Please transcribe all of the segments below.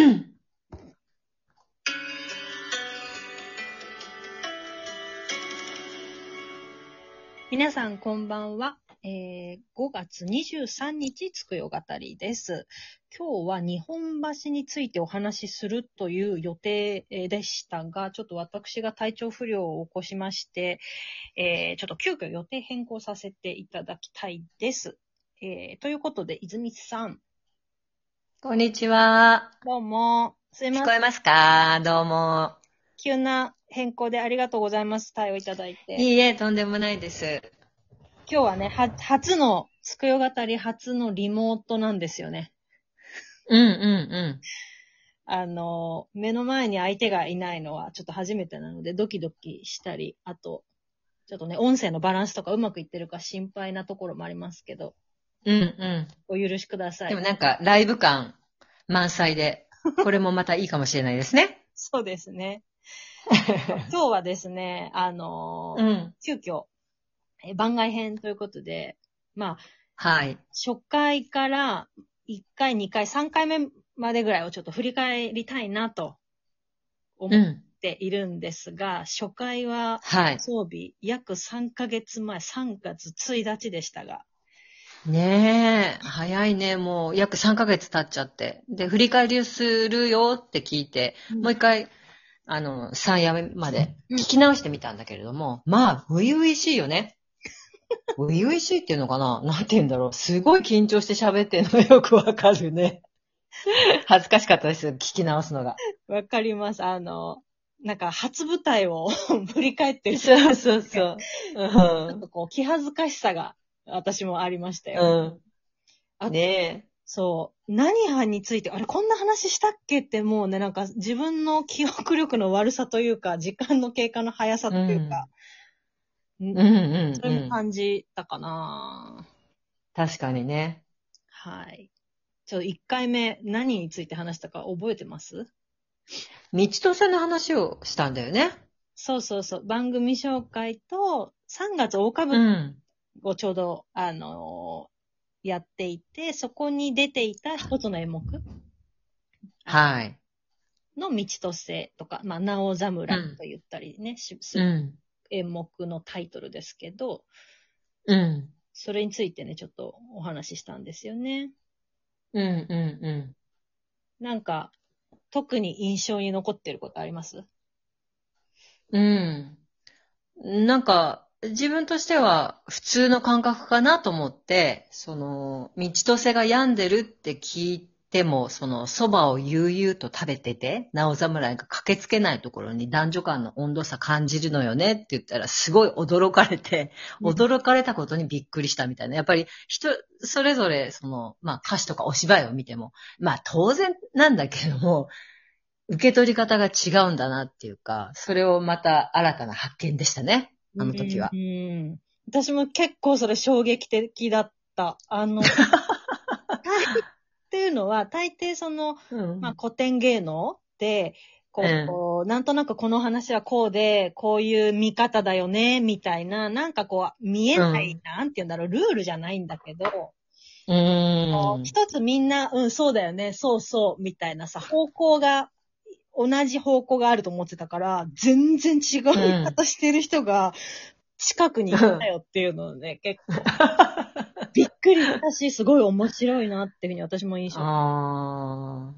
皆さんこんばんは。えー、5月23日つくよ語りです。今日は日本橋についてお話しするという予定でしたが、ちょっと私が体調不良を起こしまして、えー、ちょっと急遽予定変更させていただきたいです。えー、ということで、泉さん、こんにちは。どうも、すいません。聞こえますか？どうも。急な変更でありがとうございます。対応いただいて。いいえ、とんでもないです。今日はね、は、初の、つくよ語り初のリモートなんですよね。うんうんあの、目の前に相手がいないのはちょっと初めてなので、ドキドキしたり、あと、ちょっとね、音声のバランスとかうまくいってるか心配なところもありますけど、うん。うんうん。お許しください。でもなんか、ライブ感満載で、これもまたいいかもしれないですね。そうですね。今日はですね、あの、うん。急遽、え番外編ということで、まあ、はい。初回から1回、2回、3回目までぐらいをちょっと振り返りたいなと思っうん。ているんですが、初回ははい。装備約3ヶ月前、3月1日でしたが、ねえ、早いね。もう約3ヶ月経っちゃって。で、振り返りをするよって聞いて、もう一回、あの、3夜目まで聞き直してみたんだけれども、まあ、初々しいよね。初々しいっていうのかな？なんて言うんだろう。すごい緊張して喋ってんのよくわかるね。恥ずかしかったです。聞き直すのが。わかります。あの、なんか初舞台を 振り返ってる。そうそうそう。ちょっとこう、気恥ずかしさが私もありましたよ。うん。ねそう。何班について、あれ、こんな話したっけってもうね、なんか自分の記憶力の悪さというか、時間の経過の速さというか、え。うんうんそういううん。感じたかな、確かにね。はい。ちょっと1回目何について話したか覚えてます？道とせの話をしたんだよね。そうそうそう。番組紹介と、3月大歌。をちょうど、あのーやっていて、そこに出ていた一つの演目？はい。の道とせとか、まあ、なお侍と言ったりね、しするうん。演目のタイトルですけど、うん。それについてね、ちょっとお話ししたんですよね。うんうんうん。なんか、特に印象に残ってることあります？うん。なんか、自分としては普通の感覚かなと思って、その、道とせが病んでるって聞いても、その、蕎麦を悠々と食べてて、なお侍が駆けつけないところに男女間の温度差感じるのよねって言ったら、すごい驚かれて、驚かれたことにびっくりしたみたいな。やっぱり人、それぞれ、その、まあ歌詞とかお芝居を見ても、まあ当然なんだけども、受け取り方が違うんだなっていうか、それをまた新たな発見でしたね。あの時はう。ん。私も結構それ衝撃的だった。あの、大っていうのは、大抵その、うんまあ、古典芸能で、こう、うんこうなんとなくこの話はこうで、こういう見方だよね、みたいな、なんかこう、見えない、うんなんて言うんだろう、ルールじゃないんだけど。うん一つみんな、うん、そうだよね、そうそう、みたいなさ、方向が、同じ方向があると思ってたから、全然違う言い方してる人が、近くにいたよっていうのをね、結構、びっくりしたし、すごい面白いなっていうふうに私も印象。ああ。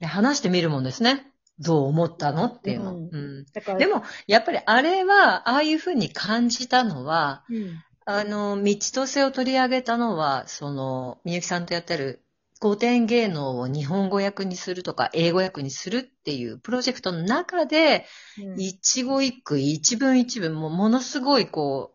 で話してみるもんですね。どう思ったのっていうの。うんうんでも、やっぱりあれは、ああいうふうに感じたのは、うん、あの、道とせを取り上げたのは、その、みゆきさんとやってる古典芸能を日本語訳にするとか、英語訳にするっていうプロジェクトの中で、うん。一語一句、一文一文、もうものすごいこ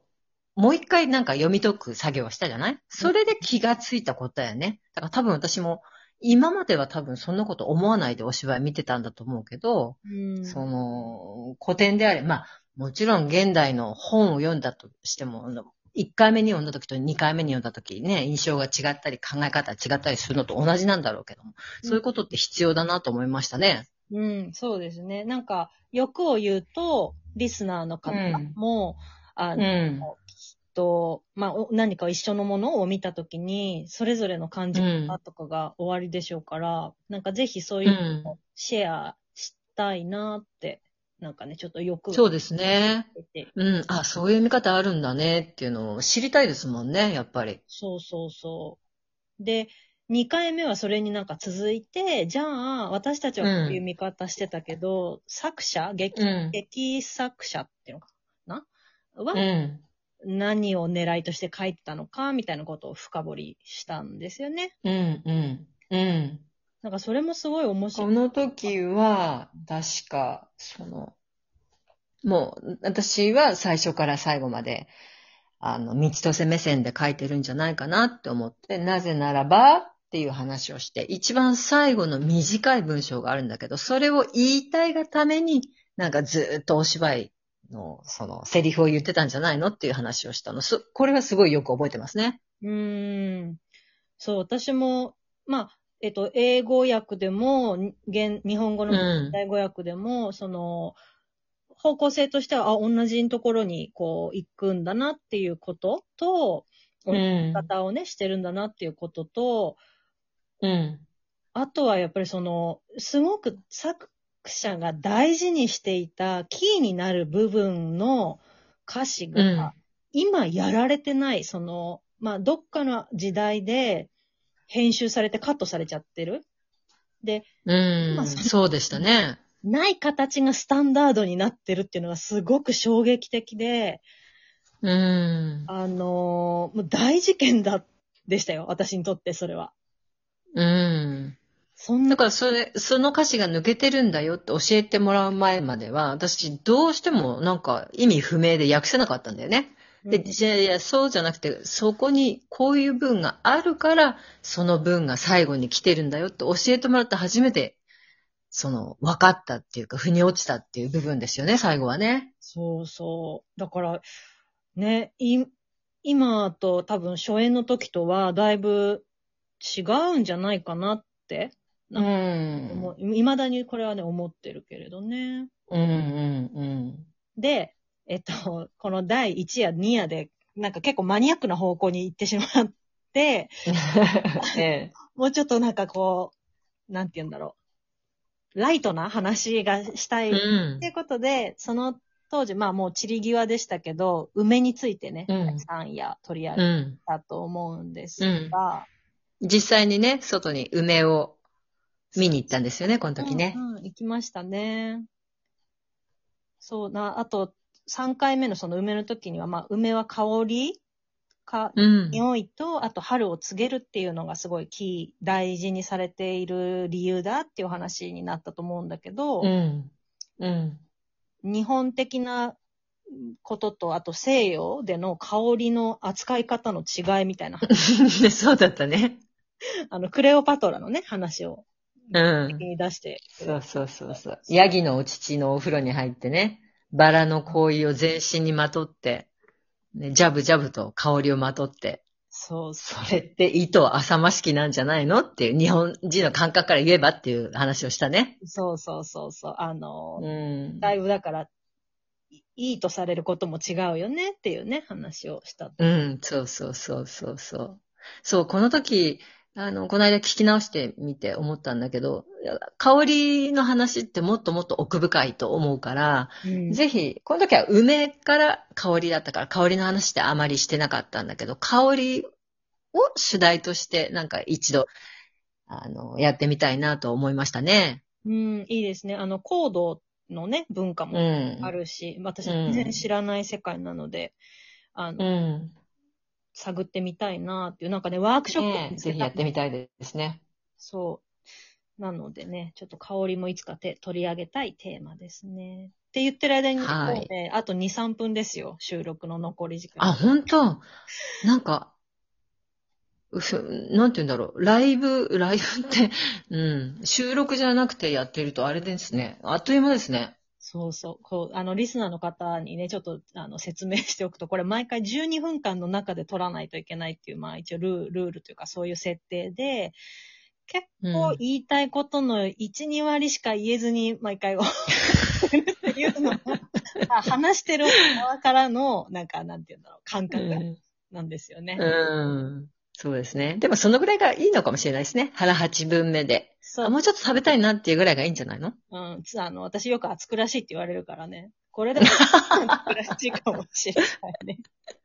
う、もう一回なんか読み解く作業をしたじゃない？それで気がついたことだよね。だから多分私も、今までは多分そんなこと思わないでお芝居見てたんだと思うけど、うん。その、古典であれ、まあ、もちろん現代の本を読んだとしても、1回目に読んだ時と2回目に読んだ時ね、印象が違ったり考え方が違ったりするのと同じなんだろうけども、そういうことって必要だなと思いましたね。うん、そうですね。なんか、欲を言うと、リスナーの方も、あうの、ん。と、まあ、お何か一緒のものを見たときに、それぞれの感じ方とかが終わりでしょうから、なんかぜひそういうのをシェアしたいなって、なんかね、ちょっとよく。そうですね。て。うん。あ、そういう見方あるんだねっていうのを知りたいですもんね、やっぱり。そうそうそう。で、2回目はそれになんか続いて、じゃあ、私たちはこういう見方してたけど、作者劇、うん。劇作者っていうのかな？は、うん。何を狙いとして書いてたのか、みたいなことを深掘りしたんですよね。うん。うん。うん。なんかそれもすごい面白こい。の時は、確か、その、もう、私は最初から最後まで、あの、道とせ目線で書いてるんじゃないかなって思って、なぜならばっていう話をして、一番最後の短い文章があるんだけど、それを言いたいがために、なんかずっとお芝居の、その、セリフを言ってたんじゃないのっていう話をしたの。そこれはすごいよく覚えてますね。うーん。そう、私も、まあ、えっと、英語訳でも、に現日本語のうん。英語訳でも、その、方向性としては、あ、同じところに、こう、行くんだなっていうことと、同じうん方をね、してるんだなっていうことと、うん。あとはやっぱりその、すごく作者が大事にしていたキーになる部分の歌詞が、うん。今やられてない、その、まあ、どっかの時代で編集されてカットされちゃってる。で、うんまあ。そそうでしたね。ない形がスタンダードになってるっていうのがすごく衝撃的で、うん。あのーもう大事件だ、でしたよ。私にとってそれは。うん。そんな、だからそれ、その歌詞が抜けてるんだよって教えてもらう前までは、私どうしてもなんか意味不明で訳せなかったんだよね。で、じゃあいや、そうじゃなくて、そこにこういう文があるから、その文が最後に来てるんだよって教えてもらって初めて、その、分かったっていうか、腑に落ちたっていう部分ですよね、最後はね。そうそう。だから、ね、い、今と多分初演の時とはだいぶ違うんじゃないかなって、う思う未だにこれはね、思ってるけれどね。うん、うん、で、えっと、この第1夜、2夜で、なんか結構マニアックな方向に行ってしまって、うん。ええ。もうちょっとなんかこう、なんて言うんだろう。ライトな話がしたい。うっんていうことで、その当時、まあもう散り際でしたけど、梅についてね、うん3夜取り上うげん。たと思うんですが、実際にね、外に梅を見に行ったんですよね、この時ね。うんうん行きましたね。そうな、あと、3回目のその梅の時には、まあ、梅は香りか、うん。匂いと、あと春を告げるっていうのがすごいキー、大事にされている理由だっていう話になったと思うんだけど、うん。うん。日本的なことと、あと西洋での香りの扱い方の違いみたいな、そうだったね。あの、クレオパトラのね、話をうん出してそうそうそうそう。ヤギのお乳のお風呂に入ってね、バラの香油を全身にまとって、ね、ジャブジャブと香りをまとって、そうそそれって糸浅ましきなんじゃないのっていう、日本人の感覚から言えばっていう話をしたね。う。そうそうそうそう。あの、うん。だいぶだから、いいいとされることも違うよねっていうね、話をした。うん、そうそうそうそうそう。そう、この時、あの、この間聞き直してみて思ったんだけど、香りの話ってもっともっと奥深いと思うから、うんぜひ、この時は梅から香りだったから、香りの話ってあまりしてなかったんだけど、香りを主題として、なんか一度、あの、やってみたいなと思いましたね。うん、いいですね。あの、コードのね、文化うもん。あるし、私うん全然知らない世界なので、あの、うん。探ってみたいなっていう、なんかね、ワークショップをねぜひやってみたいですね。そう。なのでね、ちょっと香りもいつかて取り上げたいテーマですね。って言ってる間に、はいね、あと2、3分ですよ。収録の残り時間。あ、本当？なんか、なんて言うんだろう。ライブ、ライブって、うん。収録じゃなくてやってるとあれですね。あっという間ですね。そうそう。こう、あの、リスナーの方にね、ちょっと、あの、説明しておくと、これ毎回12分間の中で撮らないといけないっていう、まあ一応ルールールというかそういう設定で、結構うん言いたいことの1、2割しか言えずに毎回をっていうの話してる側からの、なんか、なんて言うんだろう、感覚うんなんですよね。うん。そうですね。でもそのぐらいがいいのかもしれないですね。腹八分目で。そうあ、もうちょっと食べたいなっていうぐらいがいいんじゃないの？うん、つあの、私よく暑苦しいって言われるからね。これでも暑 苦しいかもしれないね。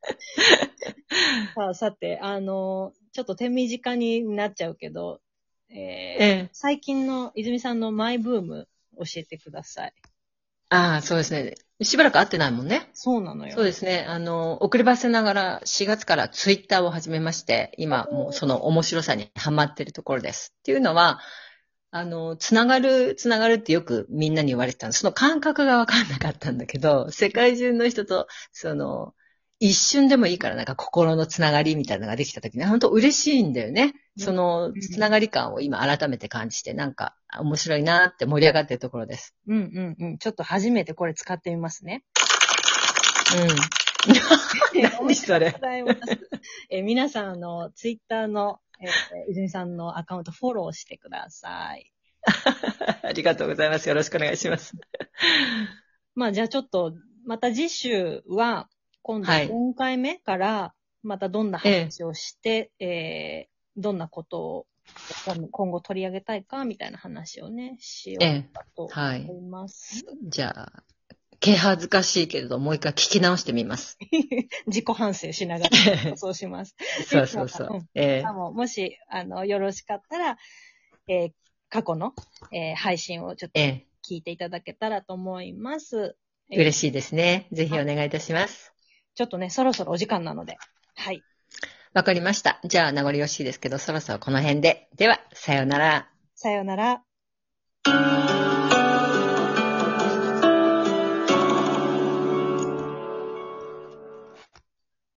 さあ、さて、あの、ちょっと手短になっちゃうけど、えーええ。最近の泉さんのマイブーム教えてください。ああ、そうですね。しばらく会ってないもんね。そうなのよ。そうですね。あの、遅ればせながら4月からツイッターを始めまして、今もうその面白さにハマってるところです。っていうのは、あの、つながる、つながるってよくみんなに言われてたの。その感覚がわかんなかったんだけど、世界中の人と、その、一瞬でもいいからなんか心のつながりみたいなのができた時に、本当嬉しいんだよね。そのつながり感を今改めて感じて、なんか面白いなって盛り上がってるところです。うんうんうん。ちょっと初めてこれ使ってみますね。うん。何それ。えー皆さん、あの、ツイッターの、えー、泉さんのアカウントフォローしてください。ありがとうございます。よろしくお願いします。まあ、じゃあちょっと、また次週は、今度はい4回目から、またどんな話をして、えーどんなことを今今後取り上げたいか、みたいな話をね、しよええうかとはい思います。じゃあ、気恥ずかしいけれど、もう一回聞き直してみます。自己反省しながら、そうします。そうそうそううん。ええあのもし、あの、よろしかったら、えー過去の、えー配信をちょっとええ聞いていただけたらと思います。えー嬉しいですね。ぜひお願いいたします。ちょっとね、そろそろお時間なので。はい。わかりました。じゃあ、名残惜しいですけど、そろそろこの辺で。では、さようなら。さようなら。